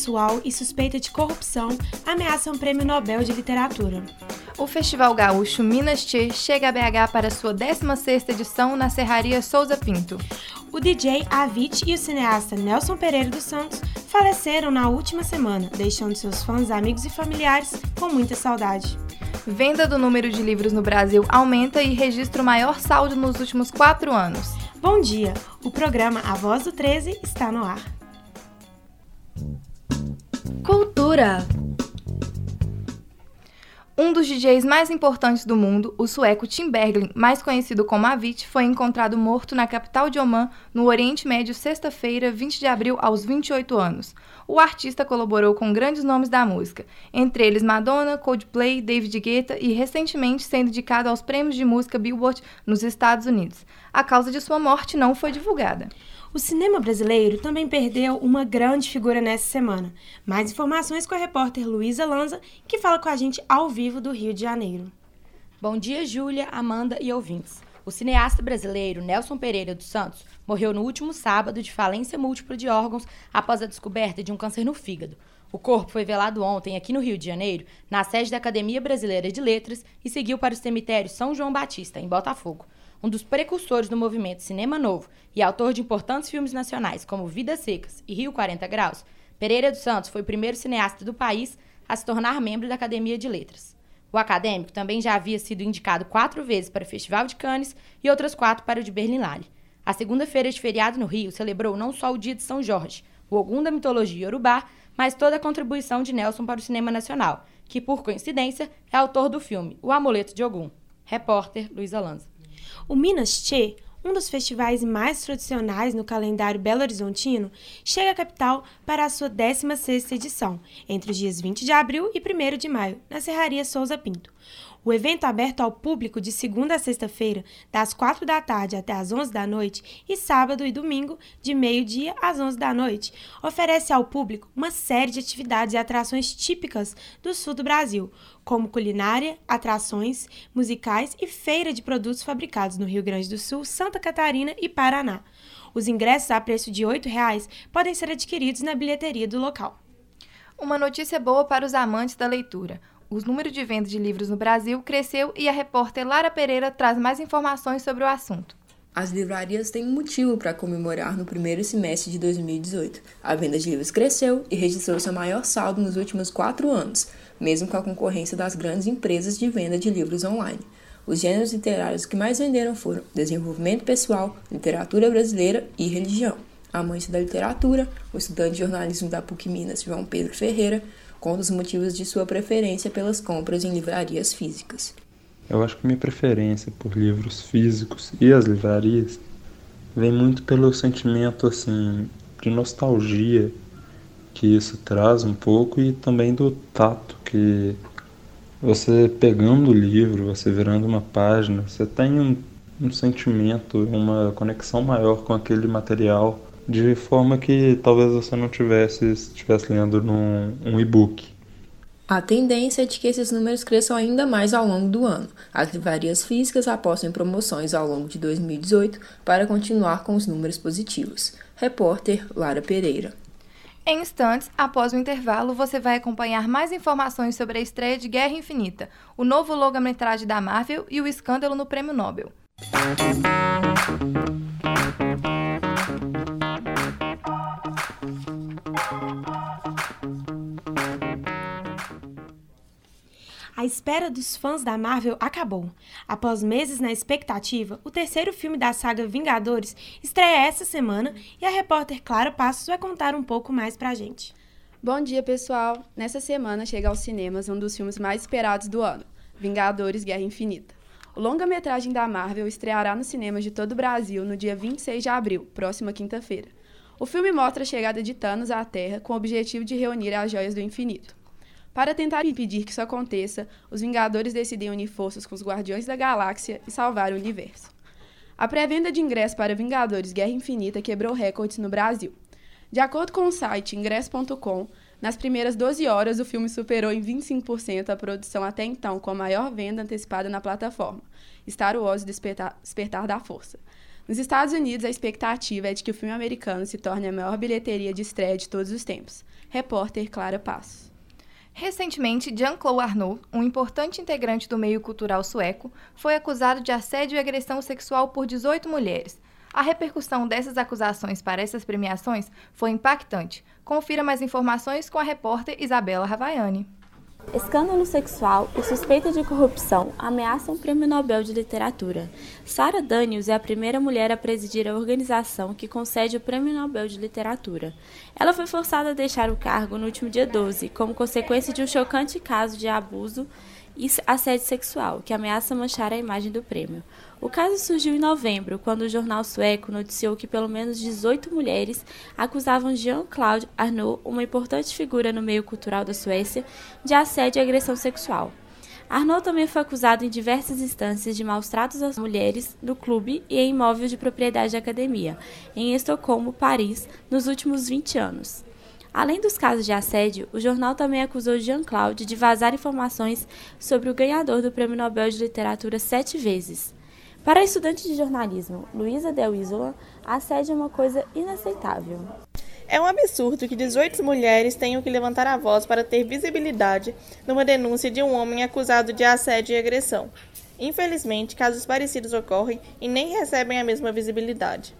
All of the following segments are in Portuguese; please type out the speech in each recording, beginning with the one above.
pessoal e suspeita de corrupção ameaçam o Prêmio Nobel de Literatura. O Festival Gaúcho Minas Tchê chega a BH para sua 16ª edição na Serraria Souza Pinto. O DJ Avit e o cineasta Nelson Pereira dos Santos faleceram na última semana, deixando seus fãs, amigos e familiares com muita saudade. Venda do número de livros no Brasil aumenta e registra o maior saldo nos últimos quatro anos. Bom dia! O programa A Voz do 13 está no ar. Cultura um dos DJs mais importantes do mundo, o sueco Tim Bergling, mais conhecido como Avicii, foi encontrado morto na capital de Oman, no Oriente Médio, sexta-feira, 20 de abril, aos 28 anos. O artista colaborou com grandes nomes da música, entre eles Madonna, Coldplay, David Guetta e recentemente sendo indicado aos prêmios de música Billboard nos Estados Unidos. A causa de sua morte não foi divulgada. O cinema brasileiro também perdeu uma grande figura nessa semana. Mais informações com a repórter Luísa Lanza, que fala com a gente ao vivo do Rio de Janeiro. Bom dia, Júlia, Amanda e ouvintes. O cineasta brasileiro Nelson Pereira dos Santos morreu no último sábado de falência múltipla de órgãos após a descoberta de um câncer no fígado. O corpo foi velado ontem aqui no Rio de Janeiro, na sede da Academia Brasileira de Letras, e seguiu para o cemitério São João Batista, em Botafogo um dos precursores do movimento Cinema Novo e autor de importantes filmes nacionais como Vidas Secas e Rio 40 Graus, Pereira dos Santos foi o primeiro cineasta do país a se tornar membro da Academia de Letras. O acadêmico também já havia sido indicado quatro vezes para o Festival de Cannes e outras quatro para o de Berlinale. A segunda-feira de feriado no Rio celebrou não só o Dia de São Jorge, o Ogum da mitologia iorubá, mas toda a contribuição de Nelson para o cinema nacional, que, por coincidência, é autor do filme O Amuleto de Ogum. Repórter Luiz Lanza. O Minas Che, um dos festivais mais tradicionais no calendário belo-horizontino, chega à capital para a sua 16ª edição, entre os dias 20 de abril e 1 de maio, na Serraria Souza Pinto. O evento aberto ao público de segunda a sexta-feira, das 4 da tarde até as 11 da noite, e sábado e domingo, de meio-dia às 11 da noite, oferece ao público uma série de atividades e atrações típicas do sul do Brasil, como culinária, atrações musicais e feira de produtos fabricados no Rio Grande do Sul, Santa Catarina e Paraná. Os ingressos a preço de R$ 8,00 podem ser adquiridos na bilheteria do local. Uma notícia boa para os amantes da leitura o número de vendas de livros no Brasil cresceu e a repórter Lara Pereira traz mais informações sobre o assunto. As livrarias têm um motivo para comemorar no primeiro semestre de 2018. A venda de livros cresceu e registrou seu maior saldo nos últimos quatro anos, mesmo com a concorrência das grandes empresas de venda de livros online. Os gêneros literários que mais venderam foram desenvolvimento pessoal, literatura brasileira e religião. Amante da literatura, o estudante de jornalismo da PUC Minas, João Pedro Ferreira, conta os motivos de sua preferência pelas compras em livrarias físicas. Eu acho que minha preferência por livros físicos e as livrarias vem muito pelo sentimento assim de nostalgia que isso traz um pouco e também do tato que você pegando o livro, você virando uma página, você tem um, um sentimento, uma conexão maior com aquele material de forma que talvez você não tivesse estivesse lendo num um e-book. A tendência é de que esses números cresçam ainda mais ao longo do ano. As livrarias físicas apostam em promoções ao longo de 2018 para continuar com os números positivos. Repórter Lara Pereira. Em instantes, após o intervalo, você vai acompanhar mais informações sobre a estreia de Guerra Infinita, o novo longa-metragem da Marvel e o escândalo no Prêmio Nobel. A espera dos fãs da Marvel acabou. Após meses na expectativa, o terceiro filme da saga Vingadores estreia essa semana e a repórter Clara Passos vai contar um pouco mais pra gente. Bom dia, pessoal! Nessa semana chega aos cinemas um dos filmes mais esperados do ano, Vingadores Guerra Infinita. O longa-metragem da Marvel estreará nos cinemas de todo o Brasil no dia 26 de abril, próxima quinta-feira. O filme mostra a chegada de Thanos à Terra com o objetivo de reunir as joias do infinito. Para tentar impedir que isso aconteça, os Vingadores decidem unir forças com os Guardiões da Galáxia e salvar o universo. A pré-venda de ingressos para Vingadores Guerra Infinita quebrou recordes no Brasil. De acordo com o site ingresso.com, nas primeiras 12 horas o filme superou em 25% a produção até então com a maior venda antecipada na plataforma, Star Wars Despertar, Despertar da Força. Nos Estados Unidos, a expectativa é de que o filme americano se torne a maior bilheteria de estreia de todos os tempos. Repórter Clara Passos. Recentemente, Jean-Claude Arnault, um importante integrante do meio cultural sueco, foi acusado de assédio e agressão sexual por 18 mulheres. A repercussão dessas acusações para essas premiações foi impactante. Confira mais informações com a repórter Isabela Ravaiani. Escândalo sexual e suspeita de corrupção ameaçam o Prêmio Nobel de Literatura. Sarah Daniels é a primeira mulher a presidir a organização que concede o Prêmio Nobel de Literatura. Ela foi forçada a deixar o cargo no último dia 12, como consequência de um chocante caso de abuso e assédio sexual, que ameaça manchar a imagem do prêmio. O caso surgiu em novembro, quando o jornal sueco noticiou que pelo menos 18 mulheres acusavam Jean-Claude Arnault, uma importante figura no meio cultural da Suécia, de assédio e agressão sexual. Arnault também foi acusado em diversas instâncias de maus tratos às mulheres no clube e em imóveis de propriedade da academia, em Estocolmo, Paris, nos últimos 20 anos. Além dos casos de assédio, o jornal também acusou Jean-Claude de vazar informações sobre o ganhador do Prêmio Nobel de Literatura sete vezes. Para a estudante de jornalismo Luísa Del Isola, assédio é uma coisa inaceitável. É um absurdo que 18 mulheres tenham que levantar a voz para ter visibilidade numa denúncia de um homem acusado de assédio e agressão. Infelizmente, casos parecidos ocorrem e nem recebem a mesma visibilidade.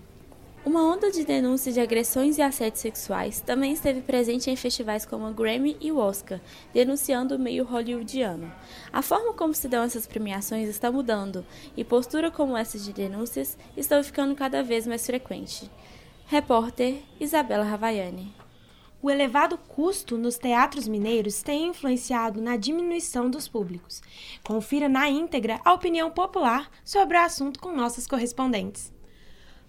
Uma onda de denúncias de agressões e assédios sexuais também esteve presente em festivais como o Grammy e o Oscar, denunciando o meio hollywoodiano. A forma como se dão essas premiações está mudando, e postura como essas de denúncias estão ficando cada vez mais frequente. Repórter Isabela Ravaiani. O elevado custo nos teatros mineiros tem influenciado na diminuição dos públicos. Confira na íntegra a opinião popular sobre o assunto com nossas correspondentes.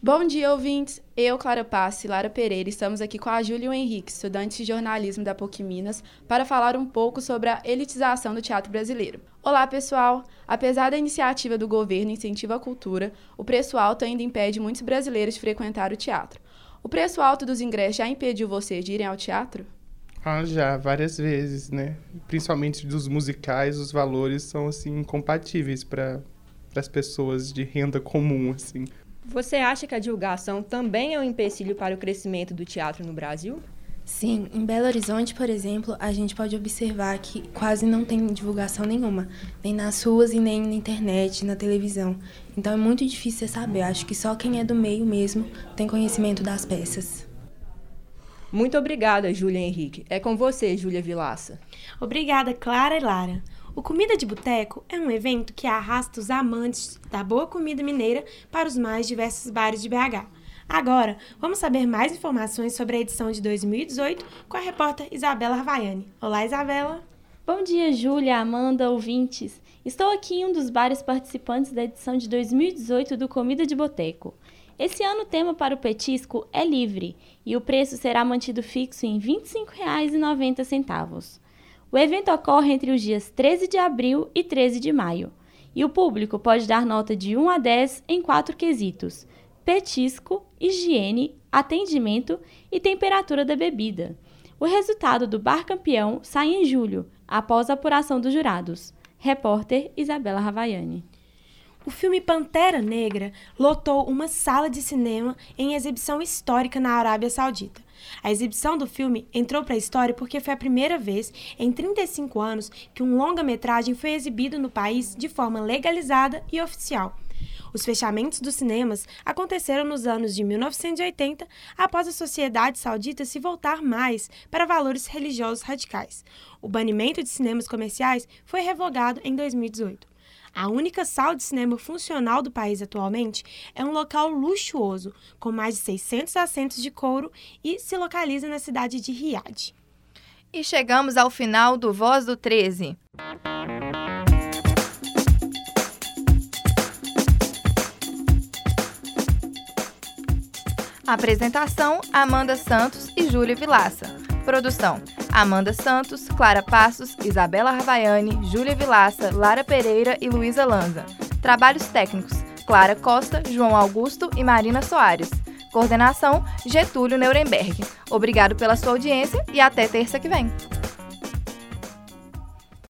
Bom dia, ouvintes! Eu, Clara Passe Lara Pereira estamos aqui com a Júlia Henrique, estudantes de jornalismo da PUC Minas, para falar um pouco sobre a elitização do teatro brasileiro. Olá, pessoal! Apesar da iniciativa do governo Incentivo à Cultura, o preço alto ainda impede muitos brasileiros de frequentar o teatro. O preço alto dos ingressos já impediu vocês de irem ao teatro? Ah, já, várias vezes, né? Principalmente dos musicais, os valores são, assim, incompatíveis para as pessoas de renda comum, assim. Você acha que a divulgação também é um empecilho para o crescimento do teatro no Brasil? Sim, em Belo Horizonte, por exemplo, a gente pode observar que quase não tem divulgação nenhuma, nem nas ruas e nem na internet, na televisão. Então é muito difícil saber. Acho que só quem é do meio mesmo tem conhecimento das peças. Muito obrigada, Júlia Henrique. É com você, Júlia Vilaça. Obrigada, Clara e Lara. O Comida de Boteco é um evento que arrasta os amantes da boa comida mineira para os mais diversos bares de BH. Agora, vamos saber mais informações sobre a edição de 2018 com a repórter Isabela Ravaiani. Olá, Isabela! Bom dia, Júlia, Amanda, ouvintes. Estou aqui em um dos bares participantes da edição de 2018 do Comida de Boteco. Esse ano o tema para o petisco é livre e o preço será mantido fixo em R$ 25,90. O evento ocorre entre os dias 13 de abril e 13 de maio, e o público pode dar nota de 1 a 10 em quatro quesitos: petisco, higiene, atendimento e temperatura da bebida. O resultado do Bar Campeão sai em julho, após a apuração dos jurados. Repórter Isabela Ravaiani. O filme Pantera Negra lotou uma sala de cinema em exibição histórica na Arábia Saudita. A exibição do filme entrou para a história porque foi a primeira vez em 35 anos que um longa-metragem foi exibido no país de forma legalizada e oficial. Os fechamentos dos cinemas aconteceram nos anos de 1980, após a sociedade saudita se voltar mais para valores religiosos radicais. O banimento de cinemas comerciais foi revogado em 2018. A única sala de cinema funcional do país atualmente é um local luxuoso, com mais de 600 assentos de couro e se localiza na cidade de Riad. E chegamos ao final do Voz do 13. Apresentação: Amanda Santos e Júlia Vilaça. Produção: Amanda Santos, Clara Passos, Isabela Ravaiani, Júlia Vilaça, Lara Pereira e Luísa Lanza. Trabalhos técnicos: Clara Costa, João Augusto e Marina Soares. Coordenação: Getúlio Nuremberg. Obrigado pela sua audiência e até terça que vem.